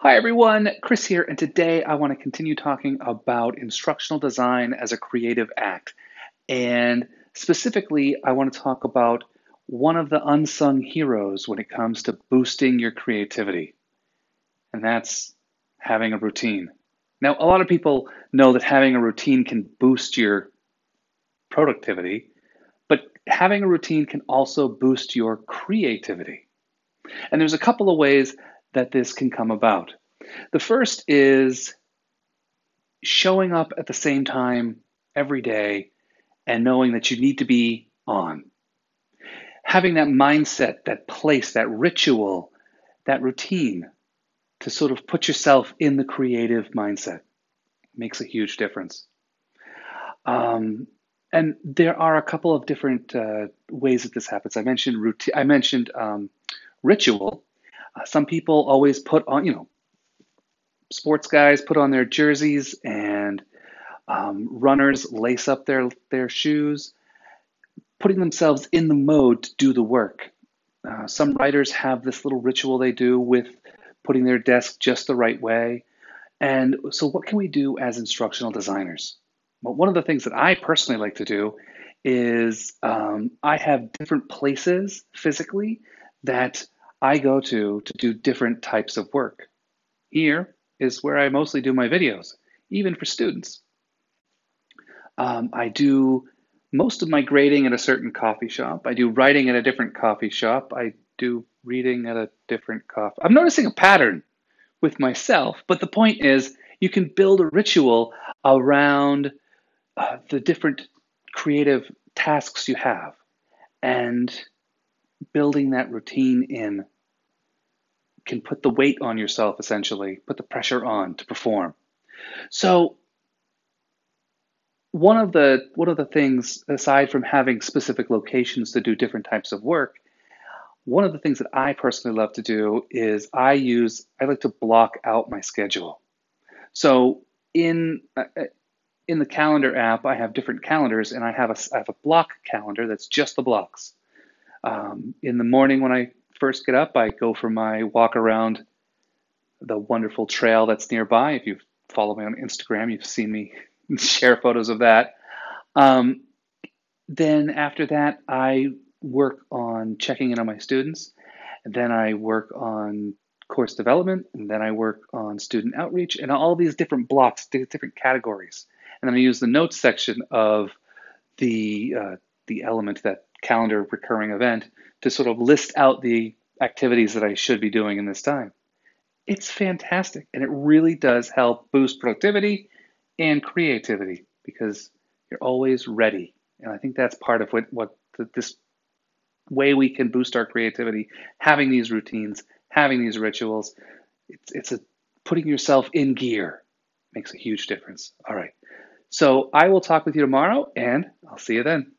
Hi everyone, Chris here, and today I want to continue talking about instructional design as a creative act. And specifically, I want to talk about one of the unsung heroes when it comes to boosting your creativity, and that's having a routine. Now, a lot of people know that having a routine can boost your productivity, but having a routine can also boost your creativity. And there's a couple of ways that this can come about. The first is showing up at the same time every day and knowing that you need to be on. Having that mindset, that place, that ritual, that routine to sort of put yourself in the creative mindset makes a huge difference. Um, and there are a couple of different uh, ways that this happens. I mentioned routine. I mentioned um, ritual. Uh, some people always put on, you know, sports guys put on their jerseys and um, runners lace up their their shoes, putting themselves in the mode to do the work. Uh, some writers have this little ritual they do with putting their desk just the right way. And so, what can we do as instructional designers? Well, one of the things that I personally like to do is um, I have different places physically that I go to to do different types of work. Here is where I mostly do my videos, even for students. Um, I do most of my grading at a certain coffee shop. I do writing at a different coffee shop. I do reading at a different coffee. I'm noticing a pattern with myself, but the point is you can build a ritual around uh, the different creative tasks you have and building that routine in can put the weight on yourself essentially, put the pressure on to perform. So one of the one of the things aside from having specific locations to do different types of work, one of the things that I personally love to do is I use I like to block out my schedule. So in uh, uh, in the calendar app, I have different calendars, and I have a I have a block calendar that's just the blocks. Um, in the morning when I first get up, I go for my walk around the wonderful trail that's nearby. If you follow me on Instagram, you've seen me share photos of that. Um, then after that, I work on checking in on my students. Then I work on course development. And then I work on student outreach and all these different blocks, different categories. And then I use the notes section of the, uh, the element, that calendar recurring event, to sort of list out the activities that I should be doing in this time. It's fantastic and it really does help boost productivity and creativity because you're always ready. And I think that's part of what, what the, this way we can boost our creativity, having these routines, having these rituals. It's, it's a putting yourself in gear makes a huge difference. All right. So I will talk with you tomorrow and I'll see you then.